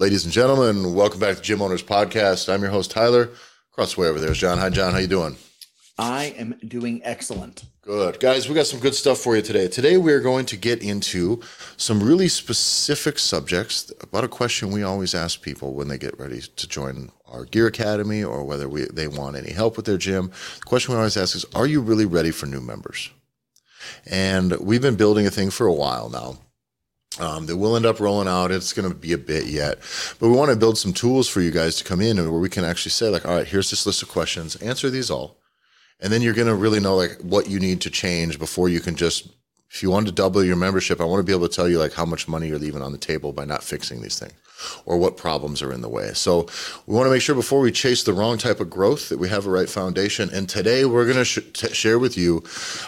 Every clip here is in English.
Ladies and gentlemen, welcome back to Gym Owners Podcast. I'm your host Tyler. Across the way over there is John. Hi, John. How you doing? I am doing excellent. Good. Guys, we got some good stuff for you today. Today we're going to get into some really specific subjects about a question we always ask people when they get ready to join our Gear Academy or whether we, they want any help with their gym. The question we always ask is, are you really ready for new members? And we've been building a thing for a while now um, that will end up rolling out. It's going to be a bit yet, but we want to build some tools for you guys to come in and where we can actually say like, all right, here's this list of questions. Answer these all, and then you're going to really know like what you need to change before you can just. If you want to double your membership, I want to be able to tell you like how much money you're leaving on the table by not fixing these things or what problems are in the way. So we want to make sure before we chase the wrong type of growth that we have a right foundation. And today we're going to sh- t- share with you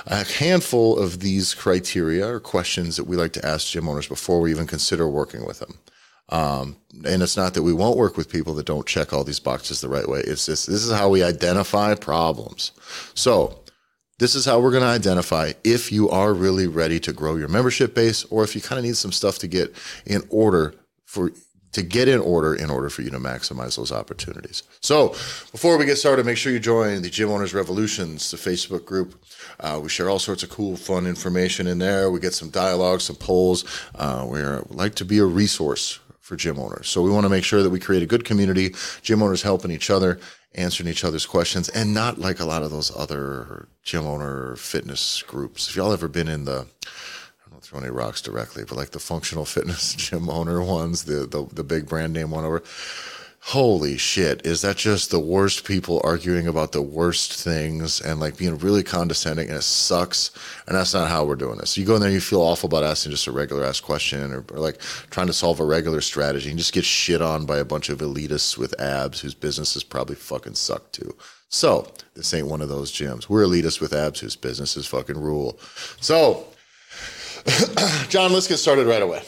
a handful of these criteria or questions that we like to ask gym owners before we even consider working with them. Um, and it's not that we won't work with people that don't check all these boxes the right way. It's just this is how we identify problems. So this is how we're going to identify if you are really ready to grow your membership base or if you kind of need some stuff to get in order for to get in order in order for you to maximize those opportunities. So, before we get started, make sure you join the Gym Owners Revolutions, the Facebook group. Uh, we share all sorts of cool, fun information in there. We get some dialogue, some polls. Uh, we like to be a resource for gym owners. So, we want to make sure that we create a good community, gym owners helping each other, answering each other's questions, and not like a lot of those other gym owner fitness groups. If y'all ever been in the throw any rocks directly, but like the functional fitness gym owner ones, the, the the big brand name one over. Holy shit, is that just the worst people arguing about the worst things and like being really condescending and it sucks. And that's not how we're doing this. You go in there, you feel awful about asking just a regular ass question or, or like trying to solve a regular strategy and just get shit on by a bunch of elitists with abs whose businesses probably fucking suck too. So this ain't one of those gyms. We're elitists with abs whose businesses fucking rule. So John, let's get started right away.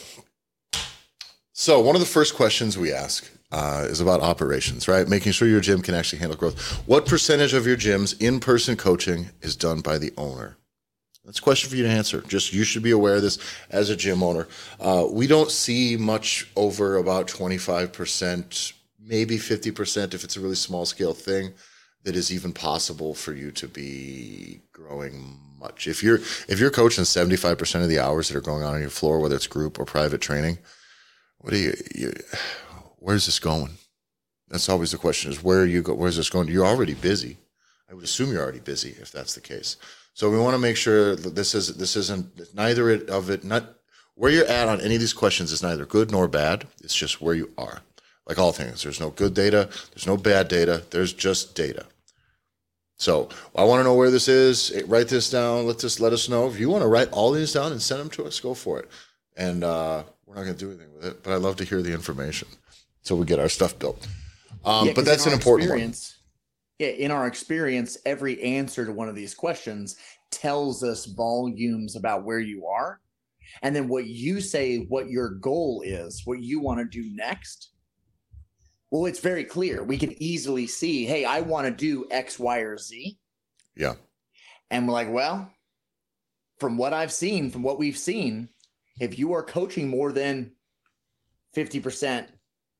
So, one of the first questions we ask uh, is about operations, right? Making sure your gym can actually handle growth. What percentage of your gym's in person coaching is done by the owner? That's a question for you to answer. Just you should be aware of this as a gym owner. Uh, we don't see much over about 25%, maybe 50% if it's a really small scale thing that is even possible for you to be growing much. If you're if you're coaching 75% of the hours that are going on on your floor, whether it's group or private training, what do you, you where's this going? That's always the question is where are you go where's this going? You're already busy. I would assume you're already busy if that's the case. So we want to make sure that this is this isn't neither of it not where you're at on any of these questions is neither good nor bad. It's just where you are. Like all things, there's no good data, there's no bad data, there's just data. So I want to know where this is. Write this down. Let this let us know if you want to write all these down and send them to us. Go for it. And uh, we're not going to do anything with it, but I'd love to hear the information so we get our stuff built. Um, yeah, but that's an important one. Yeah, in our experience, every answer to one of these questions tells us volumes about where you are, and then what you say, what your goal is, what you want to do next well, it's very clear. We can easily see, hey, I want to do X, Y, or Z. Yeah. And we're like, well, from what I've seen, from what we've seen, if you are coaching more than 50%,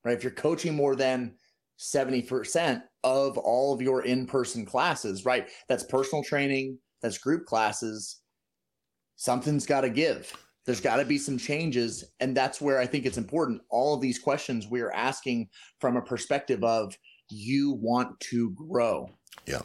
right? If you're coaching more than 70% of all of your in person classes, right? That's personal training, that's group classes. Something's got to give. There's got to be some changes. And that's where I think it's important. All of these questions we are asking from a perspective of you want to grow. Yeah.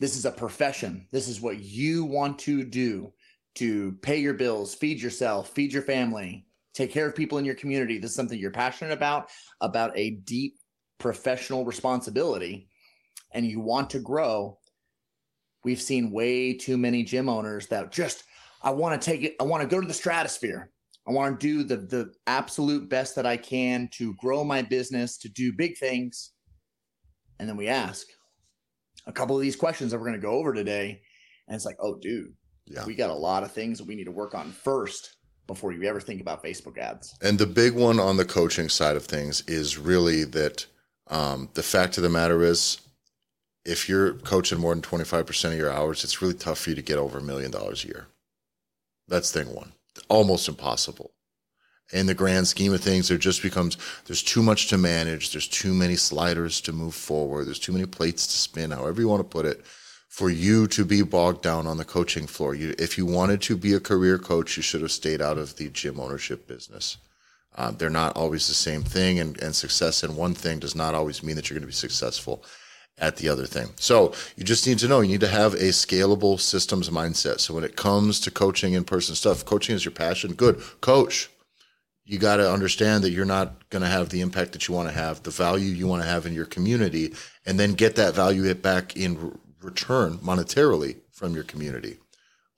This is a profession. This is what you want to do to pay your bills, feed yourself, feed your family, take care of people in your community. This is something you're passionate about, about a deep professional responsibility, and you want to grow. We've seen way too many gym owners that just I want to take it, I want to go to the stratosphere. I want to do the the absolute best that I can to grow my business, to do big things. And then we ask a couple of these questions that we're going to go over today. And it's like, oh, dude, yeah. we got a lot of things that we need to work on first before you ever think about Facebook ads. And the big one on the coaching side of things is really that um, the fact of the matter is, if you're coaching more than 25% of your hours, it's really tough for you to get over a million dollars a year. That's thing one. Almost impossible. in the grand scheme of things, there just becomes there's too much to manage. There's too many sliders to move forward. There's too many plates to spin, however you want to put it, for you to be bogged down on the coaching floor. You, if you wanted to be a career coach, you should have stayed out of the gym ownership business. Uh, they're not always the same thing, and, and success in one thing does not always mean that you're going to be successful at the other thing. So you just need to know you need to have a scalable systems mindset. So when it comes to coaching in person stuff, coaching is your passion. Good, coach you got to understand that you're not going to have the impact that you want to have, the value you want to have in your community, and then get that value back in return monetarily from your community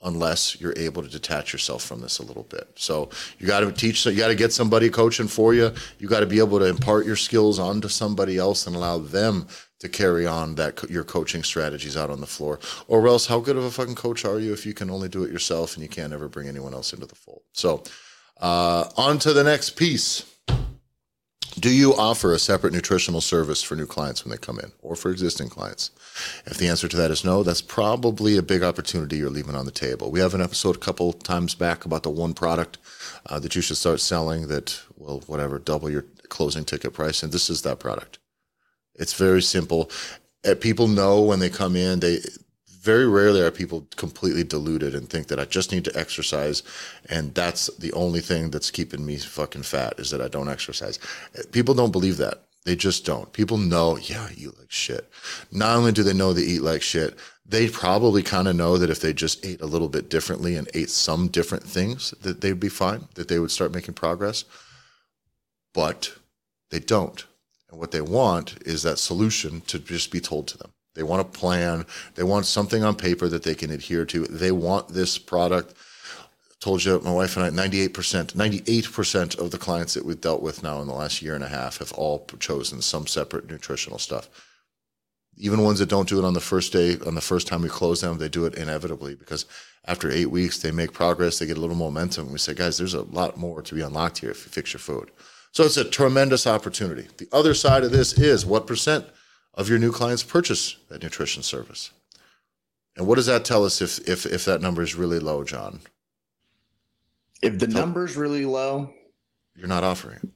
unless you're able to detach yourself from this a little bit. So you got to teach, so you got to get somebody coaching for you. You got to be able to impart your skills onto somebody else and allow them to carry on that your coaching strategies out on the floor. Or else, how good of a fucking coach are you if you can only do it yourself and you can't ever bring anyone else into the fold? So uh, on to the next piece. Do you offer a separate nutritional service for new clients when they come in or for existing clients? If the answer to that is no, that's probably a big opportunity you're leaving on the table. We have an episode a couple times back about the one product uh, that you should start selling that will, whatever, double your closing ticket price. And this is that product. It's very simple. Uh, people know when they come in, they very rarely are people completely deluded and think that I just need to exercise and that's the only thing that's keeping me fucking fat is that I don't exercise. People don't believe that. They just don't. People know, yeah, eat like shit. Not only do they know they eat like shit, they probably kind of know that if they just ate a little bit differently and ate some different things, that they'd be fine, that they would start making progress. But they don't. And what they want is that solution to just be told to them. They want a plan. They want something on paper that they can adhere to. They want this product. I told you, my wife and I, 98%, 98% of the clients that we've dealt with now in the last year and a half have all chosen some separate nutritional stuff. Even ones that don't do it on the first day, on the first time we close them, they do it inevitably because after eight weeks, they make progress, they get a little momentum. We say, guys, there's a lot more to be unlocked here if you fix your food. So it's a tremendous opportunity. The other side of this is what percent of your new clients purchase that nutrition service. And what does that tell us if if if that number is really low, John? If the tell, number's really low, you're not offering it.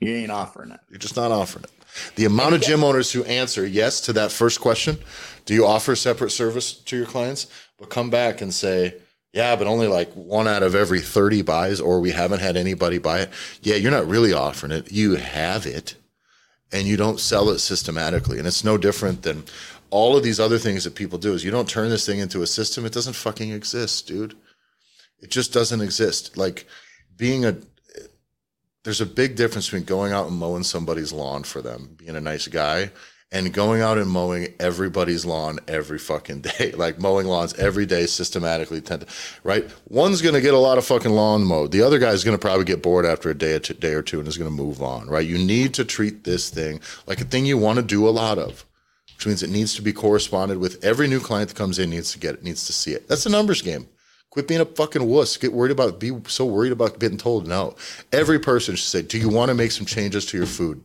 You ain't offering it. You're just not offering it. The amount of gym owners who answer yes to that first question, do you offer separate service to your clients? But come back and say, yeah, but only like one out of every 30 buys, or we haven't had anybody buy it. Yeah, you're not really offering it. You have it and you don't sell it systematically. And it's no different than all of these other things that people do is you don't turn this thing into a system. It doesn't fucking exist, dude. It just doesn't exist. Like being a, there's a big difference between going out and mowing somebody's lawn for them, being a nice guy, and going out and mowing everybody's lawn every fucking day, like mowing lawns every day systematically, Tend to, right? One's gonna get a lot of fucking lawn mowed. The other guy's gonna probably get bored after a day, a day or two, and is gonna move on, right? You need to treat this thing like a thing you want to do a lot of, which means it needs to be corresponded with. Every new client that comes in needs to get it, needs to see it. That's a numbers game. Quit being a fucking wuss. Get worried about, be so worried about getting told no. Every person should say, Do you want to make some changes to your food?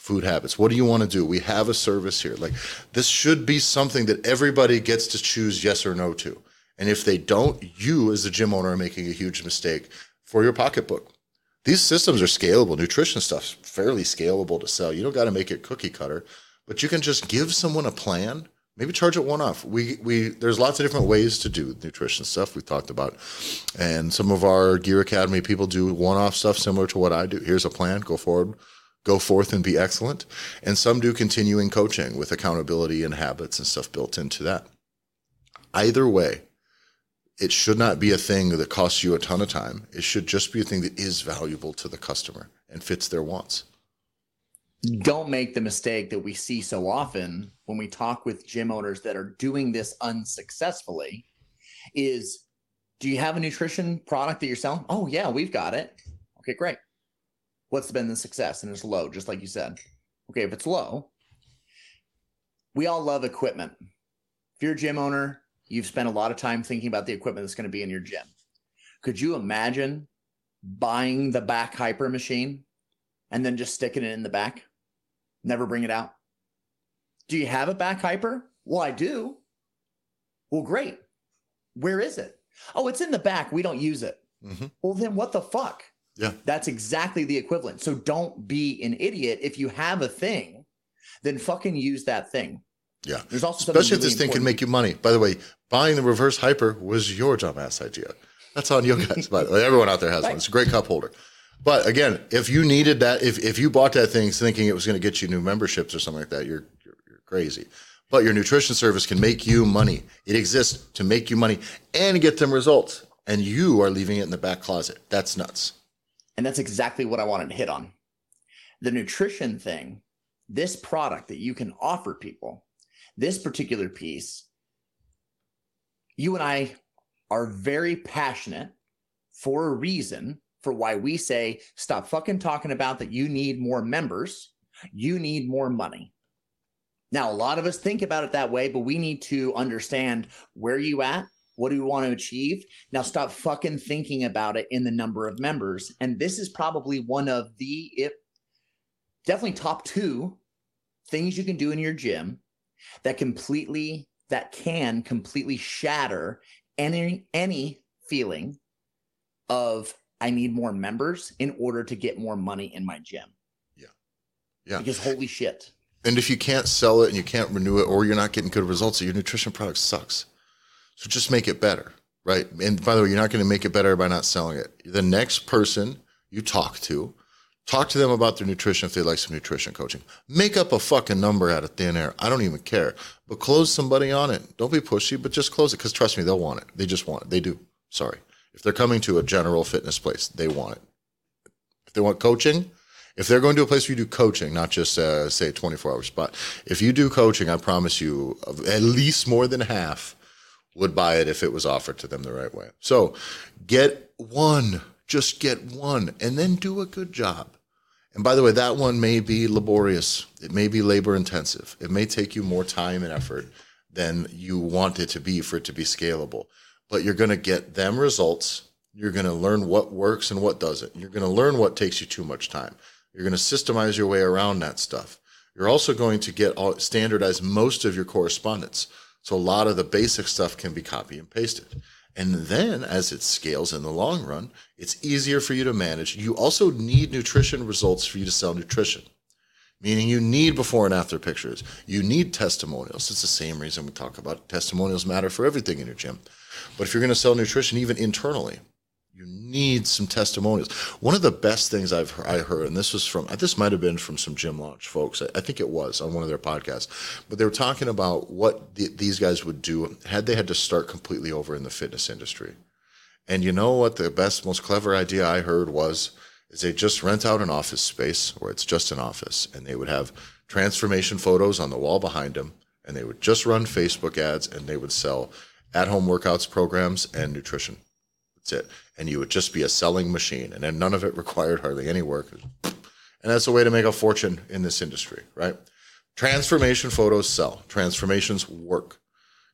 Food habits. What do you want to do? We have a service here. Like this should be something that everybody gets to choose yes or no to. And if they don't, you as the gym owner are making a huge mistake for your pocketbook. These systems are scalable. Nutrition stuff's fairly scalable to sell. You don't got to make it cookie cutter, but you can just give someone a plan. Maybe charge it one off. We we there's lots of different ways to do nutrition stuff we talked about, and some of our Gear Academy people do one off stuff similar to what I do. Here's a plan. Go forward go forth and be excellent. And some do continuing coaching with accountability and habits and stuff built into that. Either way, it should not be a thing that costs you a ton of time. It should just be a thing that is valuable to the customer and fits their wants. Don't make the mistake that we see so often when we talk with gym owners that are doing this unsuccessfully is do you have a nutrition product that you're selling? Oh yeah, we've got it. Okay, great what's been the success? And it's low just like you said. Okay if it's low we all love equipment. If you're a gym owner you've spent a lot of time thinking about the equipment that's going to be in your gym. Could you imagine buying the back hyper machine and then just sticking it in the back? Never bring it out? Do you have a back hyper? Well i do. Well great. Where is it? Oh it's in the back. We don't use it. Mm-hmm. well then what the fuck Yeah. That's exactly the equivalent. So don't be an idiot. If you have a thing, then fucking use that thing. Yeah. There's also something Especially if really this thing can make you money. By the way, buying the reverse hyper was your dumbass idea. That's on you guys. By the way, everyone out there has one. It's a great cup holder. But again, if you needed that, if, if you bought that thing thinking it was going to get you new memberships or something like that, you're, you're you're crazy. But your nutrition service can make you money. It exists to make you money and get them results. And you are leaving it in the back closet. That's nuts. And that's exactly what I wanted to hit on. The nutrition thing, this product that you can offer people, this particular piece, you and I are very passionate for a reason for why we say stop fucking talking about that you need more members, you need more money. Now, a lot of us think about it that way, but we need to understand where you at, what do you want to achieve, now stop fucking thinking about it in the number of members. And this is probably one of the if definitely top two things you can do in your gym that completely that can completely shatter any any feeling of I need more members in order to get more money in my gym. Yeah. Yeah. Because holy shit. And if you can't sell it and you can't renew it or you're not getting good results, your nutrition product sucks. So just make it better, right? And by the way, you're not going to make it better by not selling it. The next person you talk to, talk to them about their nutrition if they like some nutrition coaching. Make up a fucking number out of thin air. I don't even care. But close somebody on it. Don't be pushy, but just close it because trust me, they'll want it. They just want it. They do. Sorry. If they're coming to a general fitness place, they want it. If they want coaching, if they're going to a place where you do coaching, not just uh, say a 24 hour spot, if you do coaching, I promise you, at least more than half would buy it if it was offered to them the right way. So get one, just get one, and then do a good job. And by the way, that one may be laborious. It may be labor intensive. It may take you more time and effort than you want it to be for it to be scalable. But you're going to get them results. You're going to learn what works and what doesn't. You're going to learn what takes you too much time. You're going to systemize your way around that stuff. You're also going to get all, standardize most of your correspondence. So a lot of the basic stuff can be copy and pasted. And then as it scales in the long run, it's easier for you to manage. You also need nutrition results for you to sell nutrition, meaning you need before and after pictures. You need testimonials. It's the same reason we talk about testimonials matter for everything in your gym. But if you're going to sell nutrition, even internally, you need some testimonials. One of the best things I've I heard, and this was from this might have been from some gym launch folks. I, I think it was on one of their podcasts, but they were talking about what the, these guys would do had they had to start completely over in the fitness industry. And you know what? The best, most clever idea I heard was is they just rent out an office space where it's just an office, and they would have transformation photos on the wall behind them, and they would just run Facebook ads, and they would sell at-home workouts programs and nutrition. It. And you would just be a selling machine. And then none of it required hardly any work. And that's a way to make a fortune in this industry, right? Transformation photos sell, transformations work.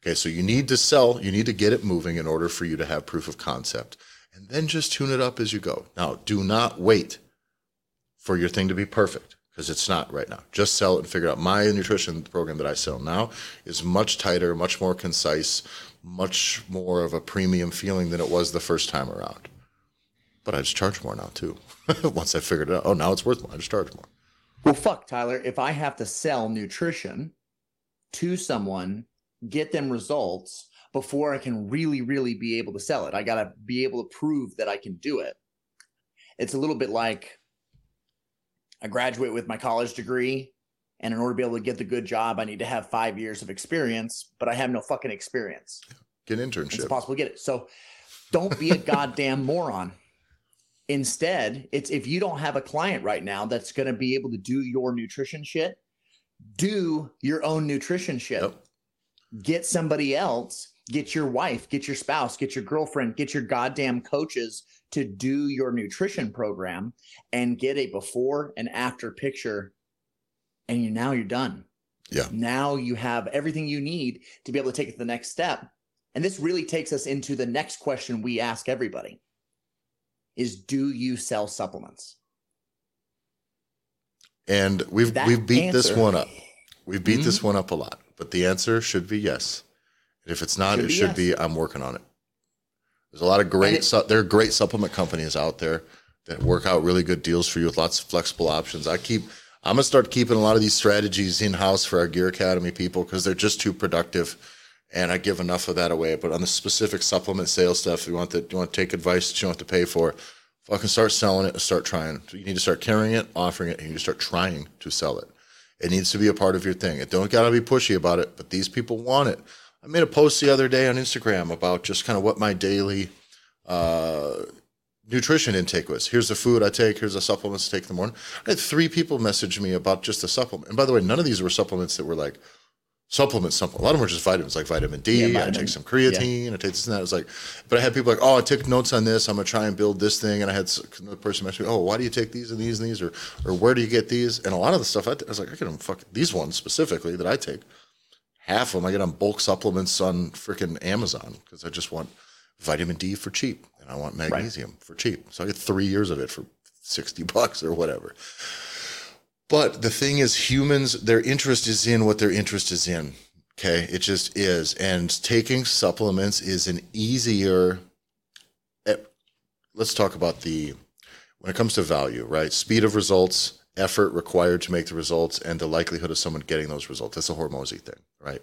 Okay, so you need to sell, you need to get it moving in order for you to have proof of concept. And then just tune it up as you go. Now, do not wait for your thing to be perfect because it's not right now. Just sell it and figure out. My nutrition program that I sell now is much tighter, much more concise, much more of a premium feeling than it was the first time around. But I just charge more now too. Once I figured it out, oh, now it's worth more. I just charge more. Well, fuck, Tyler. If I have to sell nutrition to someone, get them results before I can really, really be able to sell it, I got to be able to prove that I can do it. It's a little bit like I graduate with my college degree, and in order to be able to get the good job, I need to have five years of experience, but I have no fucking experience. Get It's internship. impossible to get it. So don't be a goddamn moron. Instead, it's if you don't have a client right now that's going to be able to do your nutrition shit, do your own nutrition shit. Yep. Get somebody else, get your wife, get your spouse, get your girlfriend, get your goddamn coaches to do your nutrition program and get a before and after picture. And you now you're done. Yeah. Now you have everything you need to be able to take it to the next step. And this really takes us into the next question we ask everybody is do you sell supplements? And we've That we've beat this one up. We've beat this Mm-hmm. one up a lot. But the answer should be yes. And if it's not, Should it be should yes. be I'm working on it. There's a lot of great it- su- there are great supplement companies out there that work out really good deals for you with lots of flexible options. I keep I'm gonna start keeping a lot of these strategies in house for our Gear Academy people because they're just too productive, and I give enough of that away. But on the specific supplement sales stuff, you want that you want to take advice that you want to pay for, fucking start selling it and start trying. You need to start carrying it, offering it, and you need to start trying to sell it. It needs to be a part of your thing. It don't gotta be pushy about it, but these people want it. I made a post the other day on Instagram about just kind of what my daily uh, nutrition intake was. Here's the food I take. Here's the supplements I take in the morning. I had three people message me about just the supplement. And by the way, none of these were supplements that were like supplements. Supplement. A lot of them were just vitamins, like vitamin D. Yeah, I take some creatine. I take this and that. It was like, but I had people like, oh, I took notes on this. I'm gonna try and build this thing. And I had another person message me, oh, why do you take these and these and these, or or where do you get these? And a lot of the stuff I, t- I was like, I get them fuck these ones specifically that I take. Half of them I get on bulk supplements on freaking Amazon because I just want vitamin D for cheap and I want magnesium for cheap. So I get three years of it for 60 bucks or whatever. But the thing is, humans, their interest is in what their interest is in. Okay. It just is. And taking supplements is an easier. eh, Let's talk about the, when it comes to value, right? Speed of results, effort required to make the results, and the likelihood of someone getting those results. That's a Hormozi thing, right?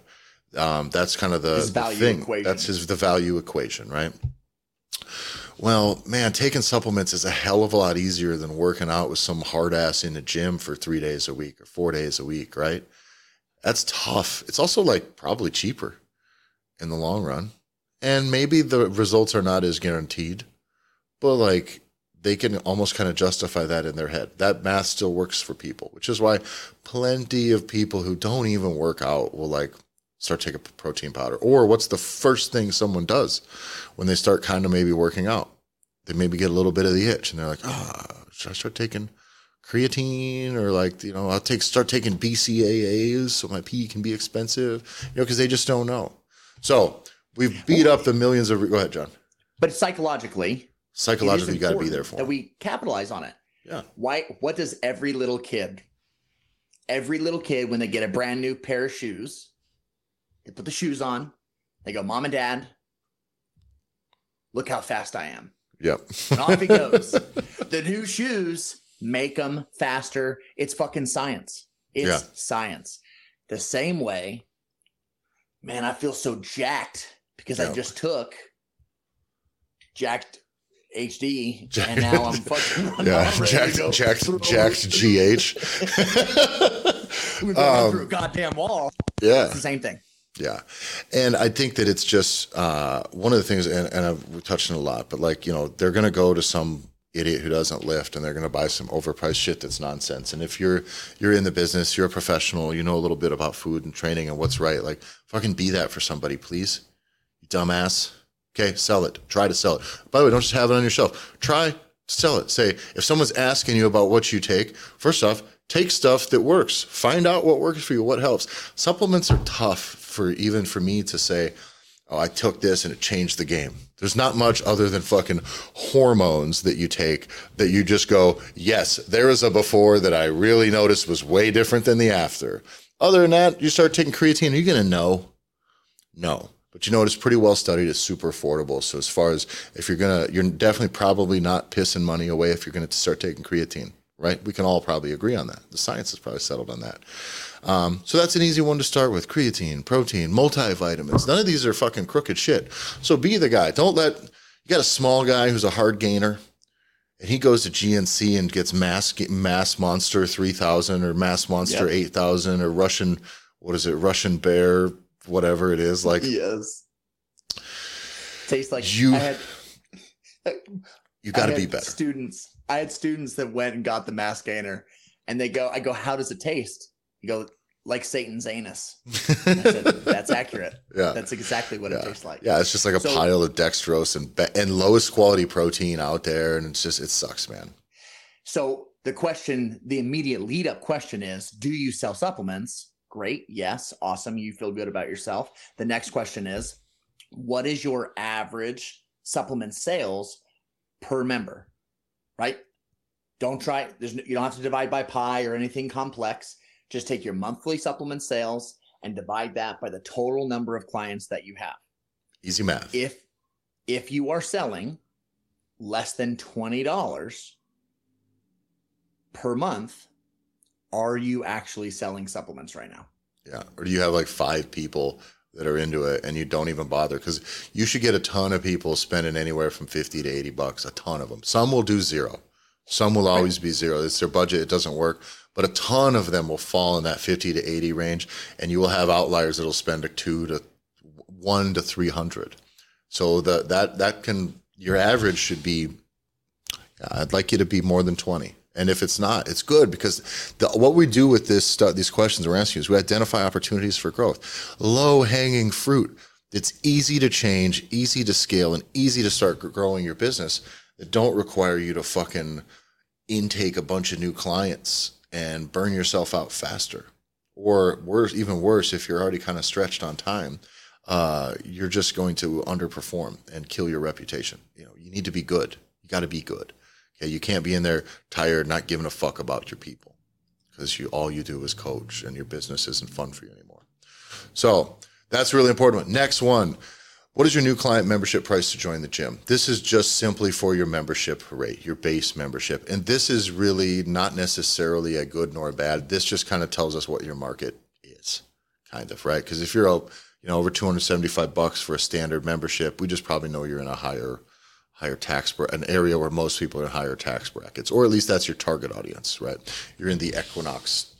Um, that's kind of the, the thing. equation. That's his the value equation, right? Well, man, taking supplements is a hell of a lot easier than working out with some hard ass in the gym for three days a week or four days a week, right? That's tough. It's also like probably cheaper in the long run. And maybe the results are not as guaranteed, but like they can almost kind of justify that in their head. That math still works for people, which is why plenty of people who don't even work out will like start taking protein powder. Or what's the first thing someone does when they start kind of maybe working out? They maybe get a little bit of the itch and they're like, ah, should I start taking creatine or like, you know, I'll take, start taking BCAAs so my pee can be expensive, you know, because they just don't know. So we've beat up the millions of, go ahead, John. But psychologically, Psychologically, you got to be there for that them. we capitalize on it. Yeah. Why? What does every little kid, every little kid, when they get a brand new pair of shoes, they put the shoes on, they go, "Mom and Dad, look how fast I am." Yep. And off he goes. the new shoes make them faster. It's fucking science. It's Yeah. science. The same way, man, I feel so jacked because I just took jacked HD Jack- and now I'm fucking yeah. I'm ready to Jacked, go jacked, through- jacked GH. We're going um, through a goddamn wall. yeah. It's the same thing. Yeah. And I think that it's just uh, one of the things, and, and I've, we touched on a lot, but like, you know, they're going to go to some idiot who doesn't lift and they're going to buy some overpriced shit that's nonsense. And if you're, you're in the business, you're a professional, you know a little bit about food and training and what's right, like fucking be that for somebody, please. You dumbass. Okay. Sell it. Try to sell it. By the way, don't just have it on your shelf. Try sell it. Say, if someone's asking you about what you take, first off, take stuff that works. Find out what works for you, what helps. Supplements are tough for even for me to say, oh, I took this and it changed the game. There's not much other than fucking hormones that you take that you just go, yes, there is a before that I really noticed was way different than the after. Other than that, you start taking creatine, are you going to know? No. But you know, it's pretty well studied. It's super affordable. So as far as if you're gonna, you're definitely probably not pissing money away if you're gonna start taking creatine, right? We can all probably agree on that. The science is probably settled on that. Um, so that's an easy one to start with: creatine, protein, multivitamins. None of these are fucking crooked shit. So be the guy. Don't let you got a small guy who's a hard gainer, and he goes to GNC and gets mass mass monster three thousand or mass monster Yep. eight thousand or Russian what is it Russian bear whatever it is like Yes. Tastes like You- I had you got to be better. Students, I had students that went and got the mass gainer, and they go, "I go, how does it taste?" You go, "Like Satan's anus." Said, That's accurate. yeah. That's exactly what it tastes like. Yeah, it's just like a So- pile of dextrose and and lowest quality protein out there, and it's just it sucks, man. So the question, the immediate lead up question is, do you sell supplements? Great. Yes. Awesome. You feel good about yourself. The next question is, what is your average supplement sales per member? Right? Don't try, there's no, you don't have to divide by pi or anything complex. Just take your monthly supplement sales and divide that by the total number of clients that you have. Easy math. If if you are selling less than $20 per month, are you actually selling supplements right now? Yeah. Or do you have like five people that are into it and you don't even bother? Because you should get a ton of people spending anywhere from 50 to 80 bucks, a ton of them. Some will do zero. Some will always be zero. It's their budget. It doesn't work. But a ton of them will fall in that 50 to 80 range. And you will have outliers that'll spend a two to one to 300. So the, that, that can, your average should be, I'd like you to be more than 20. And if it's not, it's good because the, what we do with this stuff, these questions we're asking is we identify opportunities for growth, low hanging fruit. It's easy to change, easy to scale, and easy to start growing your business that don't require you to fucking intake a bunch of new clients and burn yourself out faster. Or worse, even worse, if you're already kind of stretched on time, uh, you're just going to underperform and kill your reputation. You know, you need to be good. You got to be good. Okay, you can't be in there tired, not giving a fuck about your people, because you all you do is coach, and your business isn't fun for you anymore. So that's really important. Next one. What is your new client membership price to join the gym? This is just simply for your membership rate, your base membership. And this is really not necessarily a good nor a bad. This just kind of tells us what your market is, kind of, right? Because if you're a, you know over 275 bucks for a standard membership, we just probably know you're in a higher higher tax an area where most people are in higher tax brackets, or at least that's your target audience, right? You're in the Equinox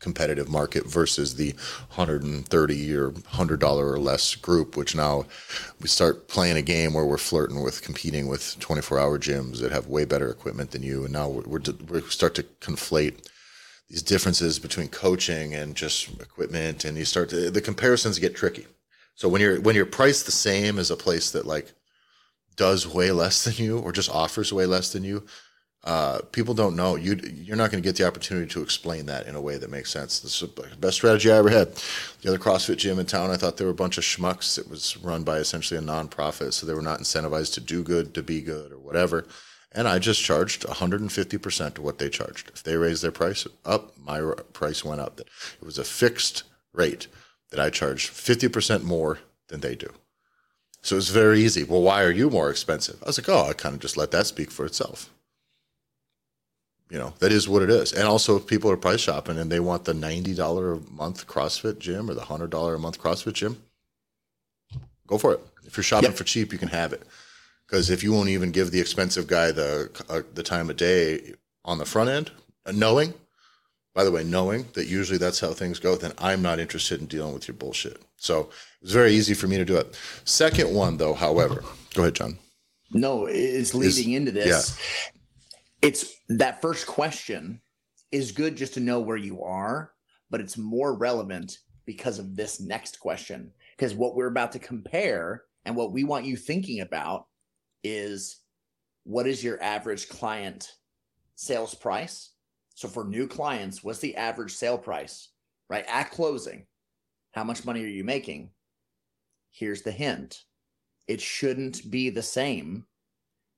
competitive market versus the 130 or 100 dollar or less group which now we start playing a game where we're flirting with competing with 24 hour gyms that have way better equipment than you. And now we're, we start to conflate these differences between coaching and just equipment. And you start to the comparisons get tricky. So when you're when you're priced the same as a place that like does way less than you or just offers way less than you, uh, people don't know. You you're not going to get the opportunity to explain that in a way that makes sense. This is the best strategy I ever had. The other CrossFit gym in town, I thought they were a bunch of schmucks. It was run by essentially a nonprofit, so they were not incentivized to do good, to be good, or whatever. And I just charged 150% to what they charged. If they raised their price up, my price went up. It was a fixed rate that I charged 50% more than they do. So it's very easy. Well, why are you more expensive? I was like, oh, I kind of just let that speak for itself. You know, that is what it is. And also, if people are price shopping and they want the $90 a month CrossFit gym or the $100 a month CrossFit gym, go for it. If you're shopping yep. for cheap, you can have it. Because if you won't even give the expensive guy the uh, the time of day on the front end, uh, knowing, by the way, knowing that usually that's how things go, then I'm not interested in dealing with your bullshit. So it was very easy for me to do it. Second one, though, however, go ahead, John. No, it's leading is, into this. It's that first question is good just to know where you are, but it's more relevant because of this next question. Because what we're about to compare and what we want you thinking about is what is your average client sales price? So for new clients, what's the average sale price, right? At closing, how much money are you making? Here's the hint it shouldn't be the same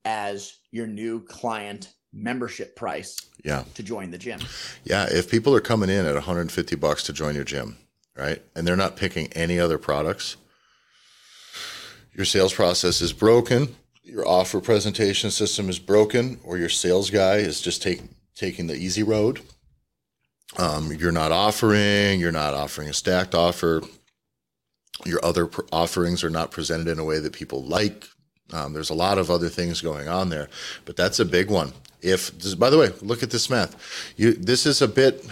as your new client membership price yeah to join the gym yeah if people are coming in at 150 bucks to join your gym right and they're not picking any other products your sales process is broken your offer presentation system is broken or your sales guy is just taking taking the easy road um, you're not offering, you're not offering a stacked offer. Your other pr- offerings are not presented in a way that people like. Um, there's a lot of other things going on there, but that's a big one. If, by the way, look at this math. You, this is a bit.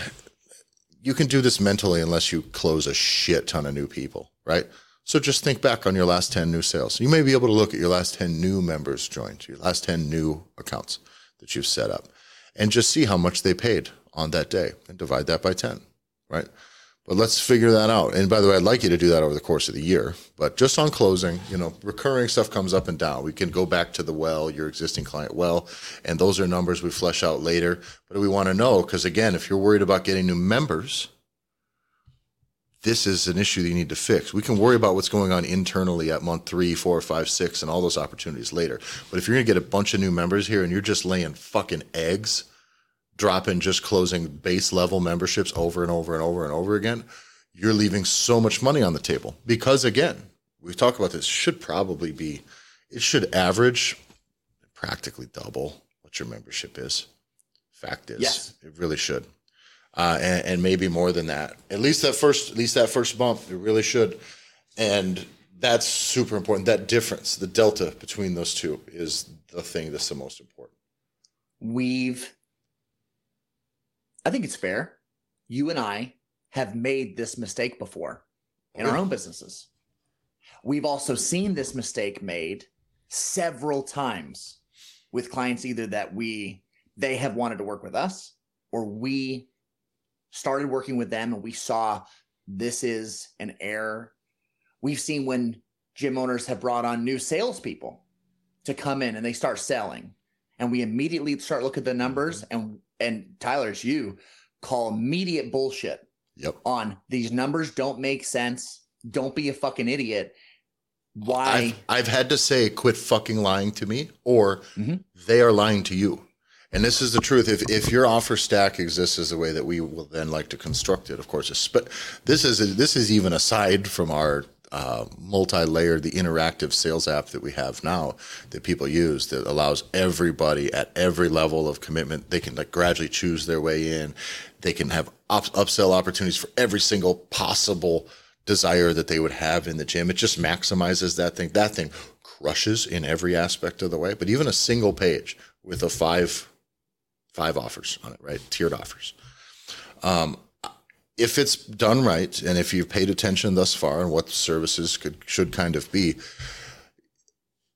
You can do this mentally unless you close a shit ton of new people, right? So just think back on your last 10 new sales. You may be able to look at your last 10 new members joined, your last 10 new accounts that you've set up, and just see how much they paid on that day and divide that by 10, right? But let's figure that out. And by the way, I'd like you to do that over the course of the year. But just on closing, you know, recurring stuff comes up and down. We can go back to the well, your existing client well, and those are numbers we flesh out later. But we want to know because again, if you're worried about getting new members, this is an issue that you need to fix. We can worry about what's going on internally at month three, four, five, six, and all those opportunities later. But if you're gonna get a bunch of new members here and you're just laying fucking eggs drop in just closing base level memberships over and over and over and over again, you're leaving so much money on the table. Because again, we've talked about this, should probably be, it should average practically double what your membership is. Fact is, Yes. it really should, uh, and, and maybe more than that. At least that first, at least that first bump, it really should, and that's super important. That difference, the delta between those two, is the thing that's the most important. we've i think it's fair. You and i have made this mistake before in our own businesses. We've also seen this mistake made several times with clients either that we they have wanted to work with us or we started working with them and we saw this is an error. We've seen when gym owners have brought on new salespeople to come in and they start selling and we immediately start looking at the numbers mm-hmm. and and Tyler's you call immediate bullshit Yep. on these numbers don't make sense. Don't be a fucking idiot. Why? I've, I've had to say, quit fucking lying to me, or Mhm. they are lying to you. And this is the truth. If, if your offer stack exists as the way that we will then like to construct it, of course, but this is this is even aside from our uh, multi-layered, the interactive sales app that we have now that people use that allows everybody at every level of commitment. They can like gradually choose their way in. They can have up, upsell opportunities for every single possible desire that they would have in the gym. It just maximizes that thing. That thing crushes in every aspect of the way. But even a single page with a five five offers on it, right? Tiered offers. Um, if it's done right, and if you've paid attention thus far and what the services could should kind of be,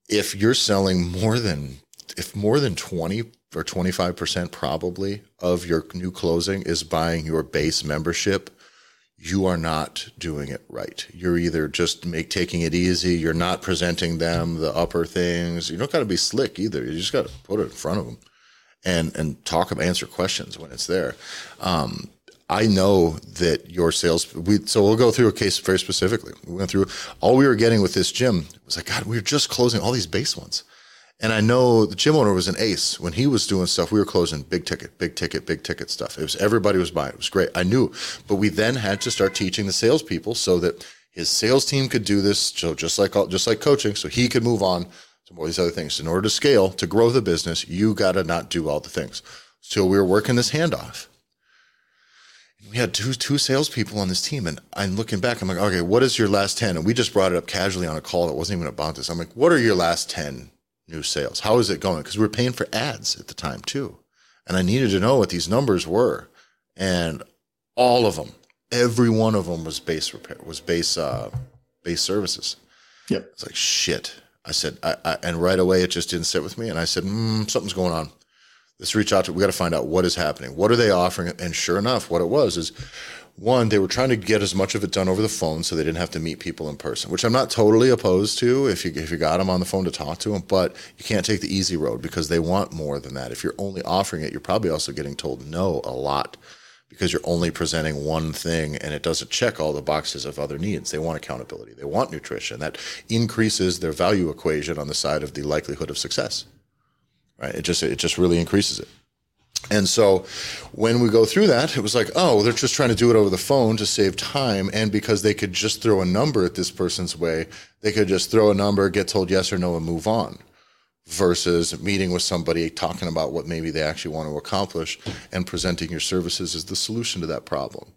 if you're selling more than if more than 20 or 25% probably of your new closing is buying your base membership you are not doing it right. You're either just make taking it easy. You're not presenting them the upper things. You don't got to be slick either. You just got to put it in front of them and and talk about answer questions when it's there. Um, I know that your sales. We so we'll go through a case very specifically. We went through all we were getting with this gym was like God. We were just closing all these base ones. And I know the gym owner was an ace when he was doing stuff. We were closing big ticket, big ticket, big ticket stuff. It was everybody was buying. It was great. I knew, but we then had to start teaching the salespeople so that his sales team could do this. So just like just like coaching, so he could move on to all these other things. In order to scale, to grow the business, you got to not do all the things. So we were working this handoff. We had two two salespeople on this team, and I'm looking back. I'm like, okay, what is your last ten? And we just brought it up casually on a call that wasn't even about this. I'm like, what are your last ten new sales? How is it going? Because we were paying for ads at the time too, and I needed to know what these numbers were, and all of them, every one of them was base repair, was base uh, base services. Yep. It's like shit. I said, I, I, and right away it just didn't sit with me, and I said, mm, something's going on. Let's reach out to. We got to find out what is happening. What are they offering? And sure enough, what it was is one, they were trying to get as much of it done over the phone so they didn't have to meet people in person, which I'm not totally opposed to if you if you got them on the phone to talk to them, but you can't take the easy road because they want more than that. If you're only offering it, you're probably also getting told no a lot because you're only presenting one thing and it doesn't check all the boxes of other needs. They want accountability, they want nutrition. That increases their value equation on the side of the likelihood of success. Right? It just it just really increases it. And so when we go through that, it was like, oh, they're just trying to do it over the phone to save time. And because they could just throw a number at this person's way, they could just throw a number, get told yes or no, and move on. Versus meeting with somebody, talking about what maybe they actually want to accomplish and presenting your services as the solution to that problem.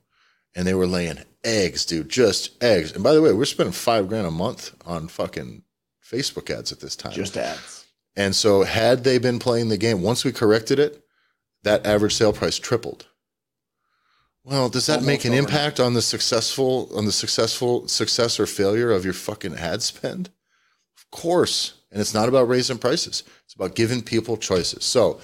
And they were laying eggs, dude, just eggs. And by the way, we're spending five grand a month on fucking Facebook ads at this time. Just ads. And so, had they been playing the game, once we corrected it, that average sale price tripled. Well, does that Almost make an overnight. impact on the successful on the successful success or failure of your fucking ad spend? Of course. And it's not about raising prices. It's about giving people choices. So,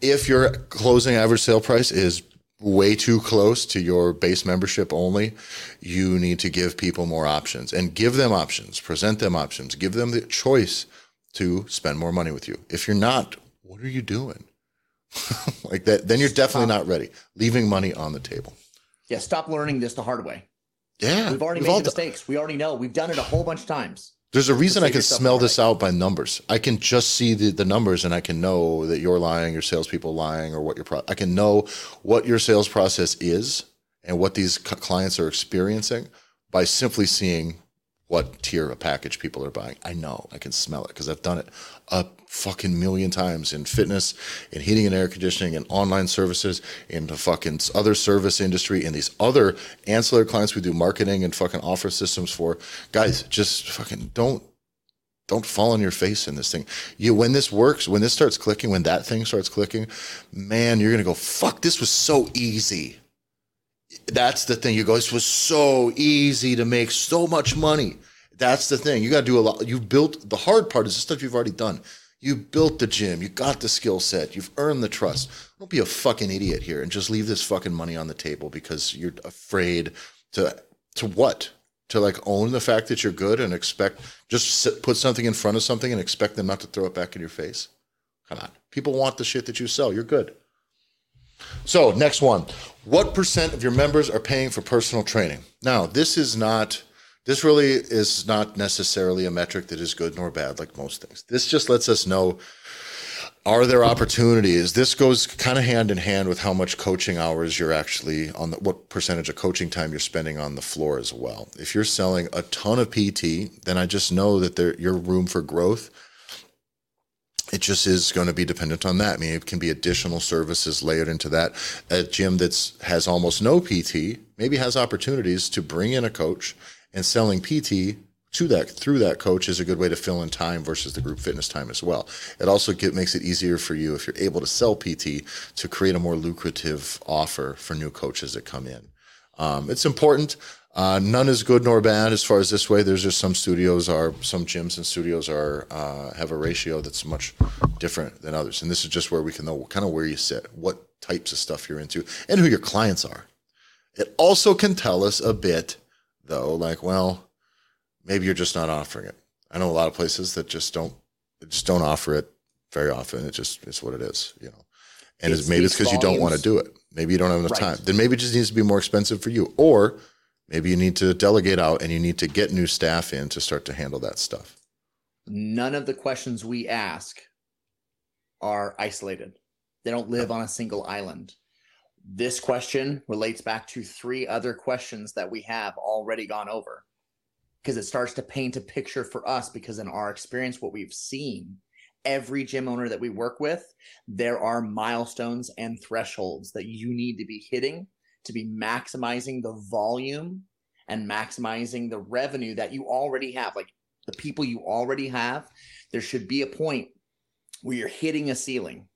if your closing average sale price is way too close to your base membership only, you need to give people more options and give them options, present them options, give them the choice to spend more money with you. If you're not, what are you doing? like that, then you're definitely not ready. Leaving money on the table. Yeah, stop learning this the hard way. Yeah, We've already we've made all the done- mistakes. We already know. We've done it a whole bunch of times. There's a reason I can smell this out by numbers. I can just see the, the numbers and I can know that you're lying, your salespeople lying, or what your pro- I can know what your sales process is and what these c- clients are experiencing by simply seeing what tier of package people are buying. I know, I can smell it because I've done it a fucking million times in fitness, in heating and air conditioning, in online services, in the fucking other service industry, in these other ancillary clients we do marketing and fucking offer systems for. Guys, just fucking don't don't fall on your face in this thing. You when this works, when this starts clicking, when that thing starts clicking, man, you're gonna go, fuck, this was so easy. That's the thing. You go, this was so easy to make so much money. That's the thing. You got to do a lot. You've built the hard part is the stuff you've already done. You built the gym. You got the skill set. You've earned the trust. Don't be a fucking idiot here and just leave this fucking money on the table because you're afraid to to what? To like own the fact that you're good and expect just sit, put something in front of something and expect them not to throw it back in your face. Come on. People want the shit that you sell. You're good. So, next one. What percent of your members are paying for personal training? Now, this is not this really is not necessarily a metric that is good nor bad like most things. This just lets us know are there opportunities? This goes kind of hand in hand with how much coaching hours you're actually on the what percentage of coaching time you're spending on the floor as well. If you're selling a ton of PT, then I just know that there your room for growth it just is going to be dependent on that. I mean, it can be additional services layered into that. A gym that has almost no PT maybe has opportunities to bring in a coach and selling PT to that through that coach is a good way to fill in time versus the group fitness time as well. It also get, makes it easier for you if you're able to sell PT to create a more lucrative offer for new coaches that come in. Um, it's important. Uh, none is good nor bad as far as this way. There's just some studios are some gyms and studios are uh, have a ratio that's much different than others, and this is just where we can know kind of where you sit, what types of stuff you're into, and who your clients are. It also can tell us a bit, though, like well, maybe you're just not offering it. I know a lot of places that just don't just don't offer it very often. It just is what it is, you know. And It it's, maybe it's because you don't want to do it. Maybe you don't have enough Right. time. Then maybe it just needs to be more expensive for you, or maybe you need to delegate out and you need to get new staff in to start to handle that stuff. None of the questions we ask are isolated. They don't live on a single island. This question relates back to three other questions that we have already gone over because it starts to paint a picture for us because in our experience what we've seen every gym owner that we work with there are milestones and thresholds that you need to be hitting to be maximizing the volume and maximizing the revenue that you already have like the people you already have there should be a point where you're hitting a ceiling.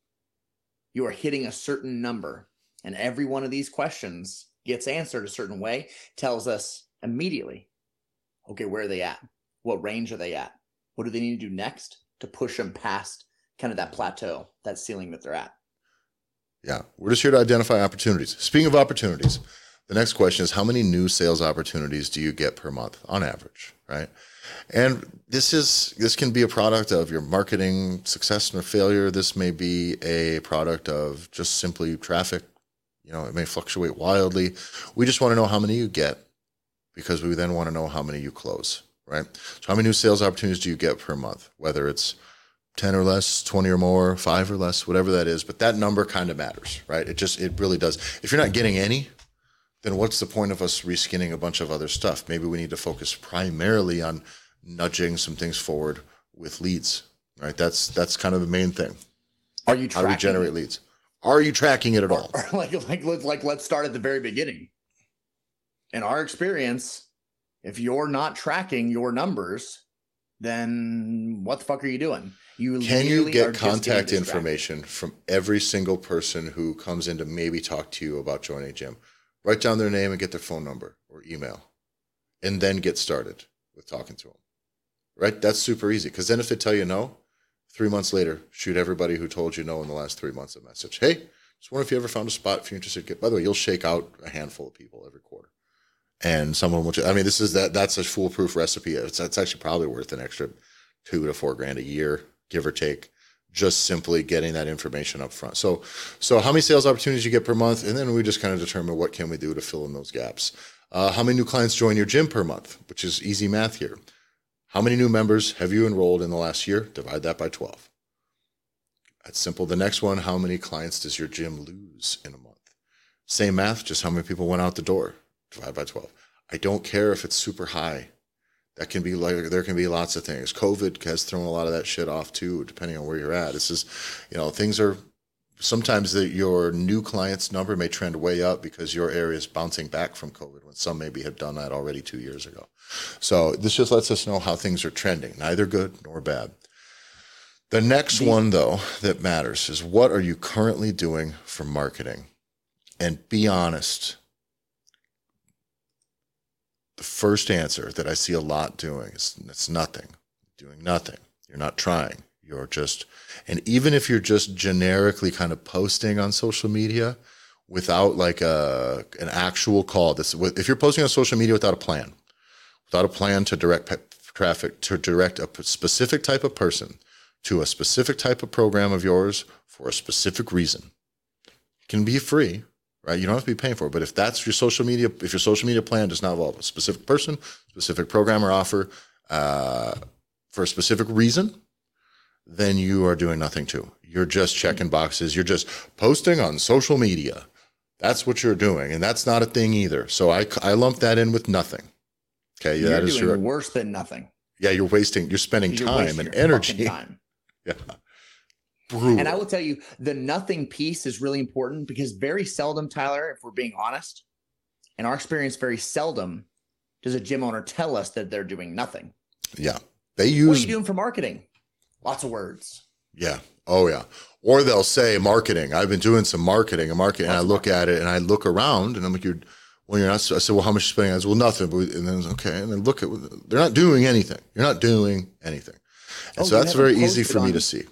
You are hitting a certain number and every one of these questions gets answered a certain way tells us immediately okay where are they at? What range are they at? What do they need to do next to push them past kind of that plateau that ceiling that they're at Yeah, we're just here to identify opportunities. Speaking of opportunities, the next question is how many new sales opportunities do you get per month on average, right? And this is this can be a product of your marketing success or failure. This may be a product of just simply traffic. You know, it may fluctuate wildly. We just want to know how many you get because we then want to know how many you close, right? So how many new sales opportunities do you get per month? Whether it's 10 or less, 20 or more, five or less, whatever that is. But that number kind of matters, right? It just, it really does. If you're not getting any, then what's the point of us reskinning a bunch of other stuff? Maybe we need to focus primarily on nudging some things forward with leads, right? That's, that's kind of the main thing. are you How do we generate leads? Are you tracking it at all? or like like let- like let's start at the very beginning in our experience if you're not tracking your numbers then what the fuck are you doing you Can you get contact information from every single person who comes in to maybe talk to you about joining a gym? Write down their name and get their phone number or email, and then get started with talking to them. Right? That's super easy. Because then if they tell you no, three months later, shoot everybody who told you no in the last three months a message. Hey, just wonder if you ever found a spot if you're interested. Get, by the way, you'll shake out a handful of people every quarter. And someone will, I mean, this is that, that's a foolproof recipe. It's, it's actually probably worth an extra two to four grand a year, give or take, just simply getting that information up front. So, so how many sales opportunities you get per month, and then we just kind of determine what can we do to fill in those gaps. Uh, how many new clients join your gym per month, which is easy math here. How many new members have you enrolled in the last year? Divide that by twelve. That's simple. The next one: How many clients does your gym lose in a month? Same math, just how many people went out the door. Divide by twelve. I don't care if it's super high That can be like there can be lots of things. COVID has thrown a lot of that shit off too, depending on where you're at. It's just, you know, things are sometimes the, your new clients number may trend way up because your area is bouncing back from COVID when some maybe have done that already two years ago. So this just lets us know how things are trending, neither good nor bad. The next one though that matters is what are you currently doing for marketing? And be honest. The first answer that I see a lot doing is it's nothing. Doing nothing. You're not trying. You're just and even if you're just generically kind of posting on social media without like a an actual call, this if you're posting on social media without a plan, without a plan to direct traffic to direct a specific type of person to a specific type of program of yours for a specific reason, it can be free, right? You don't have to be paying for it. But if that's your social media, if your social media plan does not involve a specific person, specific program or offer uh, for a specific reason, then you are doing nothing too. You're just checking boxes. You're just posting on social media. That's what you're doing, and that's not a thing either. So I I lump that in with nothing. Okay, you're that is doing your, worse than nothing. Yeah, you're wasting. You're spending you're time and energy. Time. Yeah. Brutal. And I will tell you, the nothing piece is really important because very seldom, Tyler, if we're being honest, in our experience, very seldom does a gym owner tell us that they're doing nothing. Yeah, they use. What are you doing for marketing? Lots of words. Yeah. Oh yeah. Or they'll say marketing. I've been doing some marketing and marketing. and I look at it and I look around and I'm like, you're well, you're not. I said, well, how much you spending? I said, well, nothing. But and then okay, and then look at they're not doing anything. You're not doing anything, and oh, so that's very easy for on, me to see.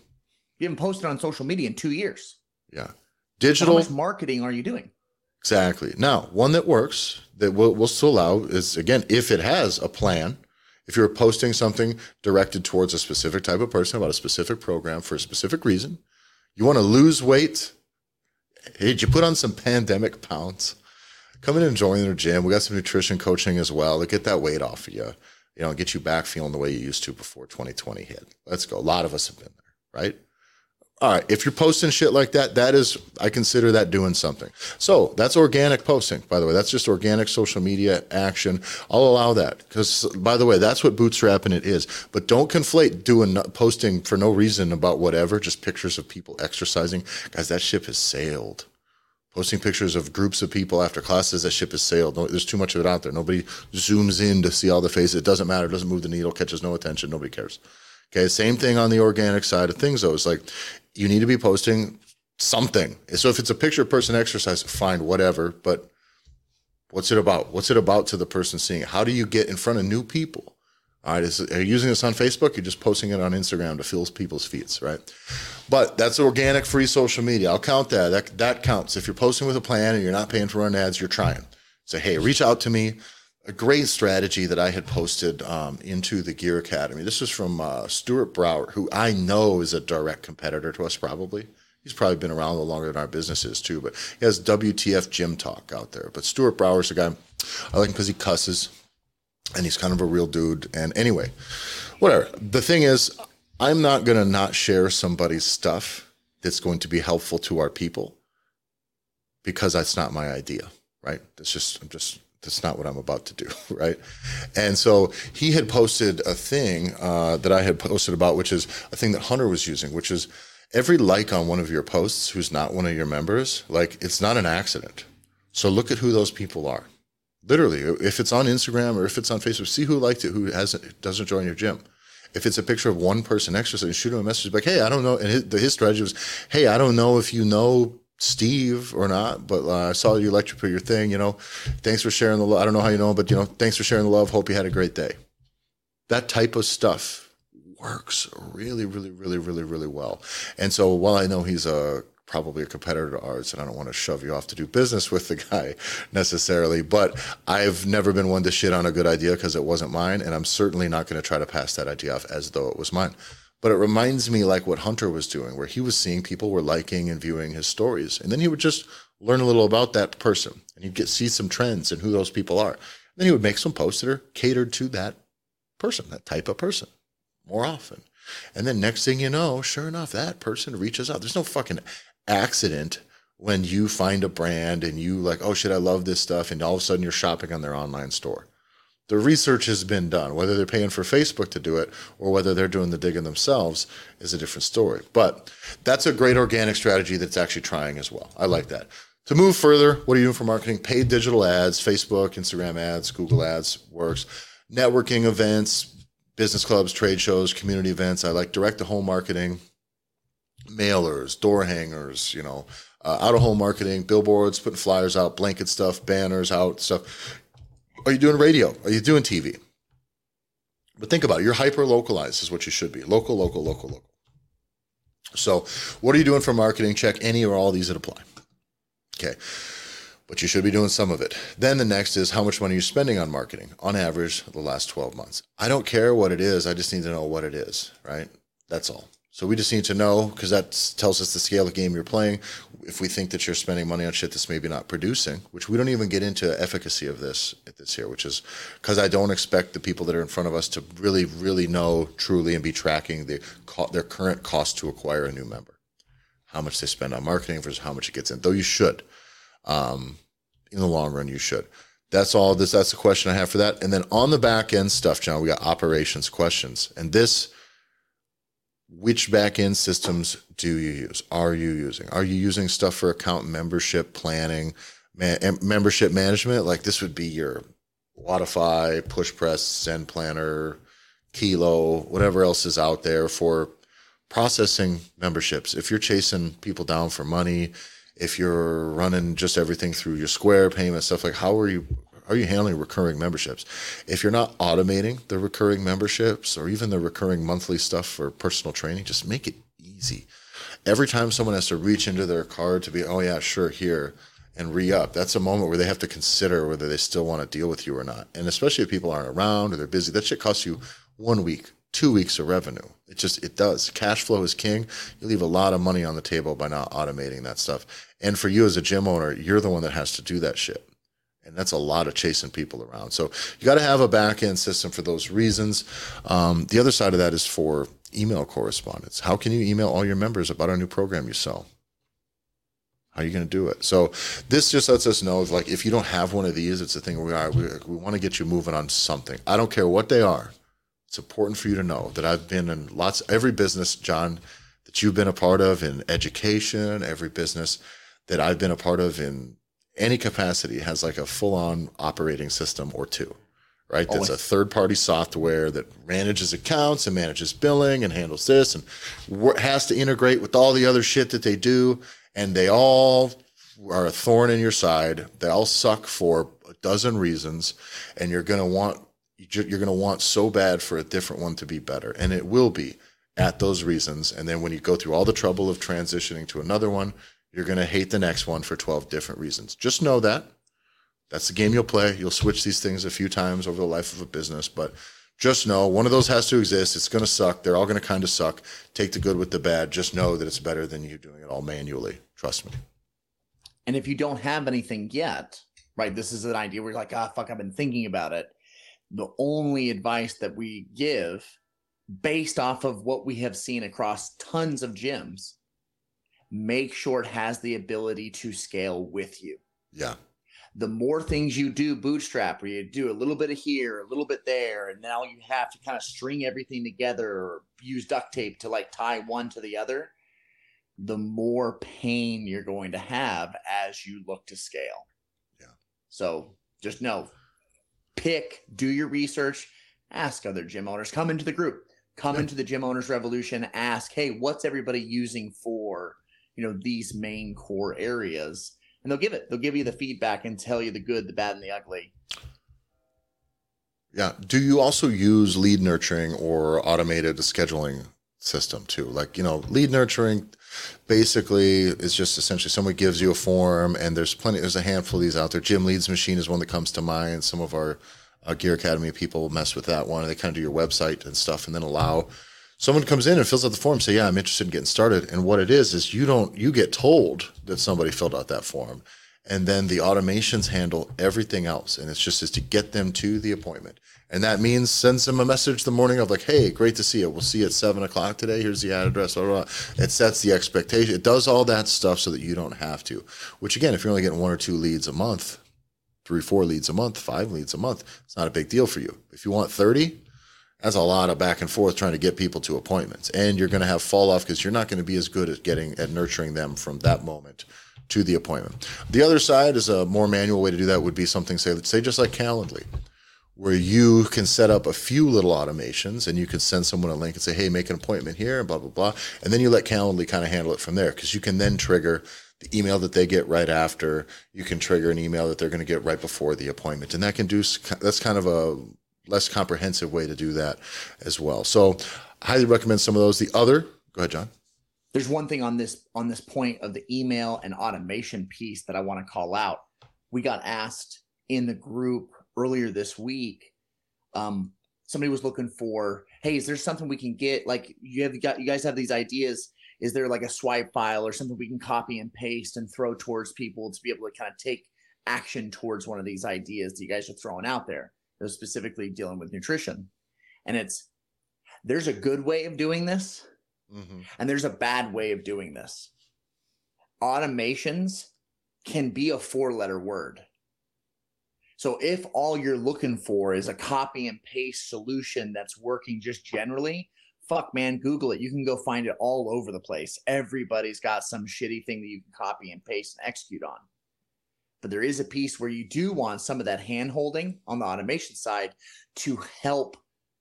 You haven't posted on social media in two years. Yeah, digital. how much marketing are you doing? Exactly. Now, one that works that we'll, we'll still allow is again if it has a plan if you're posting something directed towards a specific type of person about a specific program for a specific reason, you want to lose weight. Hey, did you put on some pandemic pounds? Come in and join the gym. We got some nutrition coaching as well to get that weight off of you, you know, get you back feeling the way you used to before 2020 hit. Let's go. A lot of us have been there, right? All right, if you're posting shit like that, that is, I consider that doing something. So that's organic posting, by the way. That's just organic social media action. I'll allow that because, by the way, that's what bootstrapping it is. But don't conflate doing posting for no reason about whatever, just pictures of people exercising. Guys, that ship has sailed. Posting pictures of groups of people after classes, that ship has sailed. There's too much of it out there. Nobody zooms in to see all the faces. It doesn't matter. It doesn't move the needle, catches no attention. Nobody cares. Okay, same thing on the organic side of things, though. It's like you need to be posting something. So if it's a picture person exercise, fine, whatever. But what's it about? What's it about to the person seeing it? How do you get in front of new people? All right, is, are you using this on Facebook? You're just posting it on Instagram to fill people's feeds, right? But that's organic, free social media. I'll count that. That that counts. If you're posting with a plan and you're not paying for run ads, you're trying. Say, hey, reach out to me a great strategy that I had posted um, into the Gear Academy. This is from uh, Stuart Brower, who I know is a direct competitor to us, probably. He's probably been around a little longer than our business is, too, but he has WTF Gym Talk out there. But Stuart Brower's a guy I like him because he cusses and he's kind of a real dude. And anyway, whatever. The thing is, I'm not going to not share somebody's stuff that's going to be helpful to our people because that's not my idea, right? It's just, I'm just that's not what I'm about to do, right? And so he had posted a thing uh, that I had posted about, which is a thing that Hunter was using, which is every like on one of your posts who's not one of your members, like it's not an accident. So look at who those people are. Literally, if it's on Instagram or if it's on Facebook, see who liked it, who hasn't doesn't join your gym. If it's a picture of one person exercising, shoot him a message like, "Hey, I don't know." And his, his strategy was, "Hey, I don't know if you know Steve or not, but uh, I saw you electric your thing. You know, thanks for sharing the love. I don't know how you know, but you know, thanks for sharing the love. Hope you had a great day. That type of stuff works really, really, really, really, really well. And so while I know he's a probably a competitor to ours, and I don't want to shove you off to do business with the guy necessarily, but I've never been one to shit on a good idea because it wasn't mine, and I'm certainly not going to try to pass that idea off as though it was mine. But it reminds me like what Hunter was doing, where he was seeing people were liking and viewing his stories. And then he would just learn a little about that person and he'd get see some trends and who those people are. And then he would make some posts that are catered to that person, that type of person more often. And then next thing you know, sure enough, that person reaches out. There's no fucking accident when you find a brand and you like, oh shit, I love this stuff, and all of a sudden you're shopping on their online store. The research has been done. Whether they're paying for Facebook to do it or whether they're doing the digging themselves is a different story. But that's a great organic strategy that's actually trying as well. I like that. To move further, what are you doing for marketing? Paid digital ads, Facebook, Instagram ads, Google ads works. Networking events, business clubs, trade shows, community events. I like direct to home marketing, mailers, door hangers, you know, uh, out of home marketing, billboards, putting flyers out, blanket stuff, banners out, stuff. Are you doing radio? Are you doing TV? But think about it. You're hyper localized, is what you should be. Local, local, local, local. So, what are you doing for marketing? Check any or all these that apply. Okay. But you should be doing some of it. Then the next is how much money are you're spending on marketing on average the last 12 months. I don't care what it is. I just need to know what it is, right? That's all. So we just need to know because that tells us the scale of game you're playing. If we think that you're spending money on shit that's maybe not producing, which we don't even get into efficacy of this this here, which is because I don't expect the people that are in front of us to really, really know truly and be tracking the their current cost to acquire a new member, how much they spend on marketing versus how much it gets in. Though you should, um, in the long run, you should. That's all. This that's the question I have for that. And then on the back end stuff, John, we got operations questions, and this which back-end systems do you use? Are you using? Are you using stuff for account membership planning, membership management? Like this would be your Wodify, PushPress, Zen Planner, Kilo, whatever else is out there for processing memberships. If you're chasing people down for money, if you're running just everything through your Square payment stuff, like how are you are you handling recurring memberships? If you're not automating the recurring memberships or even the recurring monthly stuff for personal training, just make it easy. Every time someone has to reach into their card to be, oh yeah, sure, here and re-up, that's a moment where they have to consider whether they still want to deal with you or not. And especially if people aren't around or they're busy, that shit costs you one week, two weeks of revenue. It just it does. Cash flow is king. You leave a lot of money on the table by not automating that stuff. And for you as a gym owner, you're the one that has to do that shit and that's a lot of chasing people around. So you got to have a back end system for those reasons. Um, the other side of that is for email correspondence. How can you email all your members about a new program you sell? How are you going to do it? So this just lets us know, like, if you don't have one of these, it's a thing we are. We, we want to get you moving on something. I don't care what they are. It's important for you to know that I've been in lots, every business, John, that you've been a part of in education, every business that I've been a part of in any capacity has like a full on operating system or two, right? That's a third party software that manages accounts and manages billing and handles this and has to integrate with all the other shit that they do. And they all are a thorn in your side. They all suck for a dozen reasons. And you're going to want, you're going to want so bad for a different one to be better. And it will be at those reasons. And then when you go through all the trouble of transitioning to another one, you're going to hate the next one for 12 different reasons. Just know that. That's the game you'll play. You'll switch these things a few times over the life of a business, but just know one of those has to exist. It's going to suck. They're all going to kind of suck. Take the good with the bad. Just know that it's better than you doing it all manually. Trust me. And if you don't have anything yet, right? This is an idea where you're like, ah, fuck, I've been thinking about it. The only advice that we give based off of what we have seen across tons of gyms make sure it has the ability to scale with you. Yeah. The more things you do bootstrap, where you do a little bit of here, a little bit there, and now you have to kind of string everything together or use duct tape to like tie one to the other, the more pain you're going to have as you look to scale. Yeah. So just know, pick, do your research, ask other gym owners, come into the group, come yeah. into the gym owners revolution, ask, hey, what's everybody using for you know these main core areas. And they'll give it. They'll give you the feedback and tell you the good the bad and the ugly. Yeah. Do you also use lead nurturing or automated scheduling system too? Like you know lead nurturing basically is just essentially someone gives you a form and there's plenty there's a handful of these out there. Gym leads machine is one that comes to mind. Some of our uh, gear academy people mess with that one. They kind of do your website and stuff and then allow someone comes in and fills out the form say yeah i'm interested in getting started. And what it is is you don't you get told that somebody filled out that form and then the automations handle everything else and it's just is to get them to the appointment. And that means sends them a message the morning of like hey great to see you. We'll see you at seven o'clock today. Here's the address blah, blah, blah. it sets the expectation. It does all that stuff so that you don't have to which again if you're only getting one or two leads a month three, four leads a month, five leads a month, it's not a big deal for you. If you want 30, that's a lot of back and forth trying to get people to appointments. And you're going to have fall off because you're not going to be as good at getting at nurturing them from that moment to the appointment. The other side is a more manual way to do that would be something say say just like Calendly, where you can set up a few little automations and you can send someone a link and say, hey, make an appointment here and blah blah blah, and then you let Calendly kind of handle it from there because you can then trigger the email that they get right after. You can trigger an email that they're going to get right before the appointment, and that can do that's kind of a less comprehensive way to do that as well. So, highly recommend some of those. The other, go ahead, John there's one thing on this on this point of the email and automation piece that I want to call out. We got asked in the group earlier this week. Um, somebody was looking for, hey, is there something we can get? Like you have got you guys have these ideas. Is there like a swipe file or something we can copy and paste and throw towards people to be able to kind of take action towards one of these ideas that you guys are throwing out there? Specifically dealing with nutrition. And it's there's a good way of doing this Mm-hmm. And there's a bad way of doing this. Automations can be a four letter word. So if all you're looking for is a copy and paste solution that's working just generally, fuck man, Google it. You can go find it all over the place. Everybody's got some shitty thing that you can copy and paste and execute on. But there is a piece where you do want some of that hand holding on the automation side to help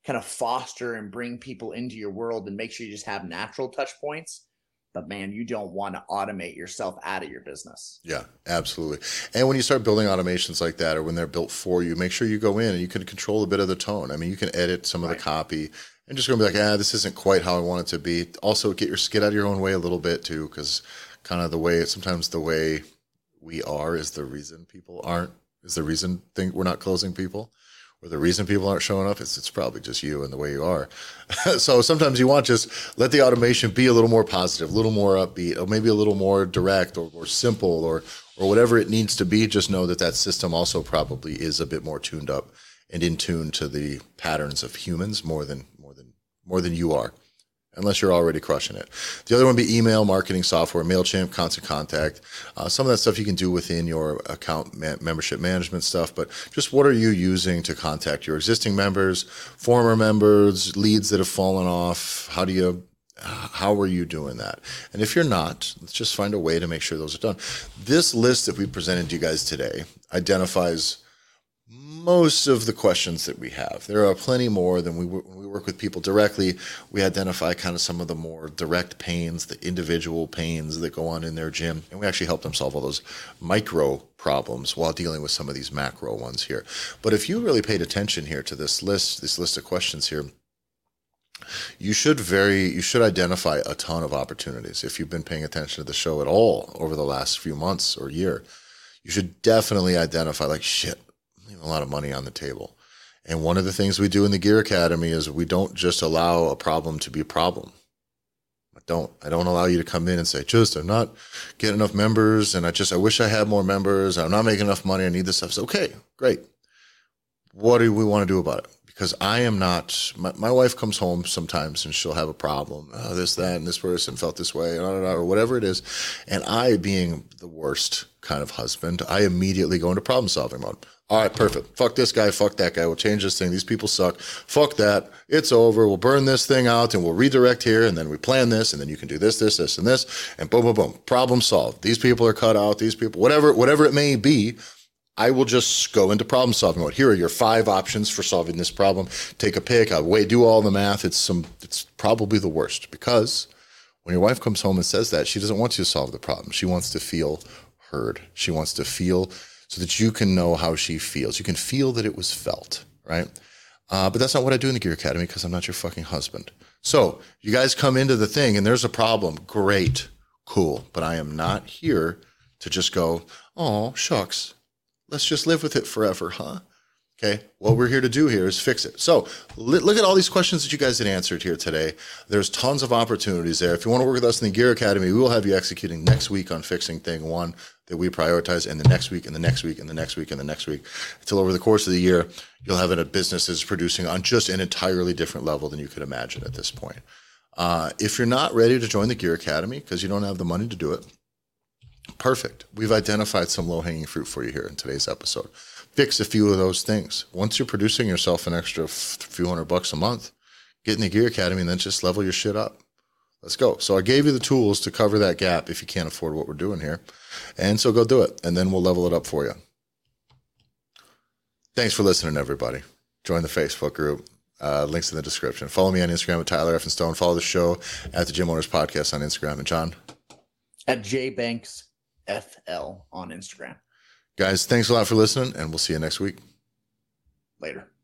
kind of foster and bring people into your world and make sure you just have natural touch points. But man you don't want to automate yourself out of your business. Yeah absolutely. And when you start building automations like that or when they're built for you make sure you go in and you can control a bit of the tone. I mean you can edit some of right. the copy and just gonna be like ah this isn't quite how i want it to be. Also get your get out of your own way a little bit too because kind of the way sometimes the way we are is the reason people aren't is the reason think we're not closing people or the reason people aren't showing up is it's probably just you and the way you are. so sometimes you want just let the automation be a little more positive, a little more upbeat, or maybe a little more direct or, or simple or or whatever it needs to be. Just know that that system also probably is a bit more tuned up and in tune to the patterns of humans more than more than more than you are unless you're already crushing it. The other one would be email marketing software, MailChimp, Constant Contact. Uh, some of that stuff you can do within your account ma- membership management stuff, but just what are you using to contact your existing members, former members, leads that have fallen off? How do you how are you doing that? And if you're not, let's just find a way to make sure those are done. This list that we presented to you guys today identifies most of the questions that we have. There are plenty more than we when we work with people directly. We identify kind of some of the more direct pains, the individual pains that go on in their gym, and we actually help them solve all those micro problems while dealing with some of these macro ones here. But if you really paid attention here to this list, this list of questions here, you should very you should identify a ton of opportunities if you've been paying attention to the show at all over the last few months or year you should definitely identify like shit a lot of money on the table. And one of the things we do in the Gear Academy is we don't just allow a problem to be a problem. I don't. I don't allow you to come in and say, just I'm not getting enough members and I just I wish I had more members. I'm not making enough money. I need this stuff. So, okay, great. What do we want to do about it? Because I am not my, my wife comes home sometimes and she'll have a problem. Oh, this, that, and this person felt this way, or whatever it is. And I being the worst kind of husband, I immediately go into problem solving mode all right, perfect. Fuck this guy. Fuck that guy. We'll change this thing. These people suck. Fuck that. It's over. We'll burn this thing out and we'll redirect here. And then we plan this. And then you can do this, this, this, and this. And boom, boom, boom. Problem solved. These people are cut out. These people, whatever, whatever it may be. I will just go into problem solving mode. Here are your five options for solving this problem. Take a pick. I'll wait, do all the math. It's some, it's probably the worst because when your wife comes home and says that, she doesn't want you to solve the problem. She wants to feel heard. She wants to feel so that you can know how she feels. You can feel that it was felt, right? Uh, but that's not what I do in the Gear Academy because I'm not your fucking husband. So you guys come into the thing and there's a problem. Great, cool. But I am not here to just go, oh, shucks, let's just live with it forever, huh? Okay. What we're here to do here is fix it. So look at all these questions that you guys had answered here today. There's tons of opportunities there. If you want to work with us in the Gear Academy, we will have you executing next week on fixing thing one that we prioritize, and the next week, and the next week, and the next week, and the next week, until over the course of the year, you'll have a business that's producing on just an entirely different level than you could imagine at this point. Uh, if you're not ready to join the Gear Academy because you don't have the money to do it, perfect. We've identified some low hanging fruit for you here in today's episode. Fix a few of those things. Once you're producing yourself an extra few hundred bucks a month, get in the Gear Academy and then just level your shit up. Let's go. So I gave you the tools to cover that gap if you can't afford what we're doing here. And so go do it, and then we'll level it up for you. Thanks for listening, everybody. Join the Facebook group. Uh, links in the description. Follow me on Instagram at Tyler Effin Stone. Follow the show at the Gym Owners Podcast on Instagram. And John, At jbanksfl on Instagram. Guys, thanks a lot for listening, and we'll see you next week. Later.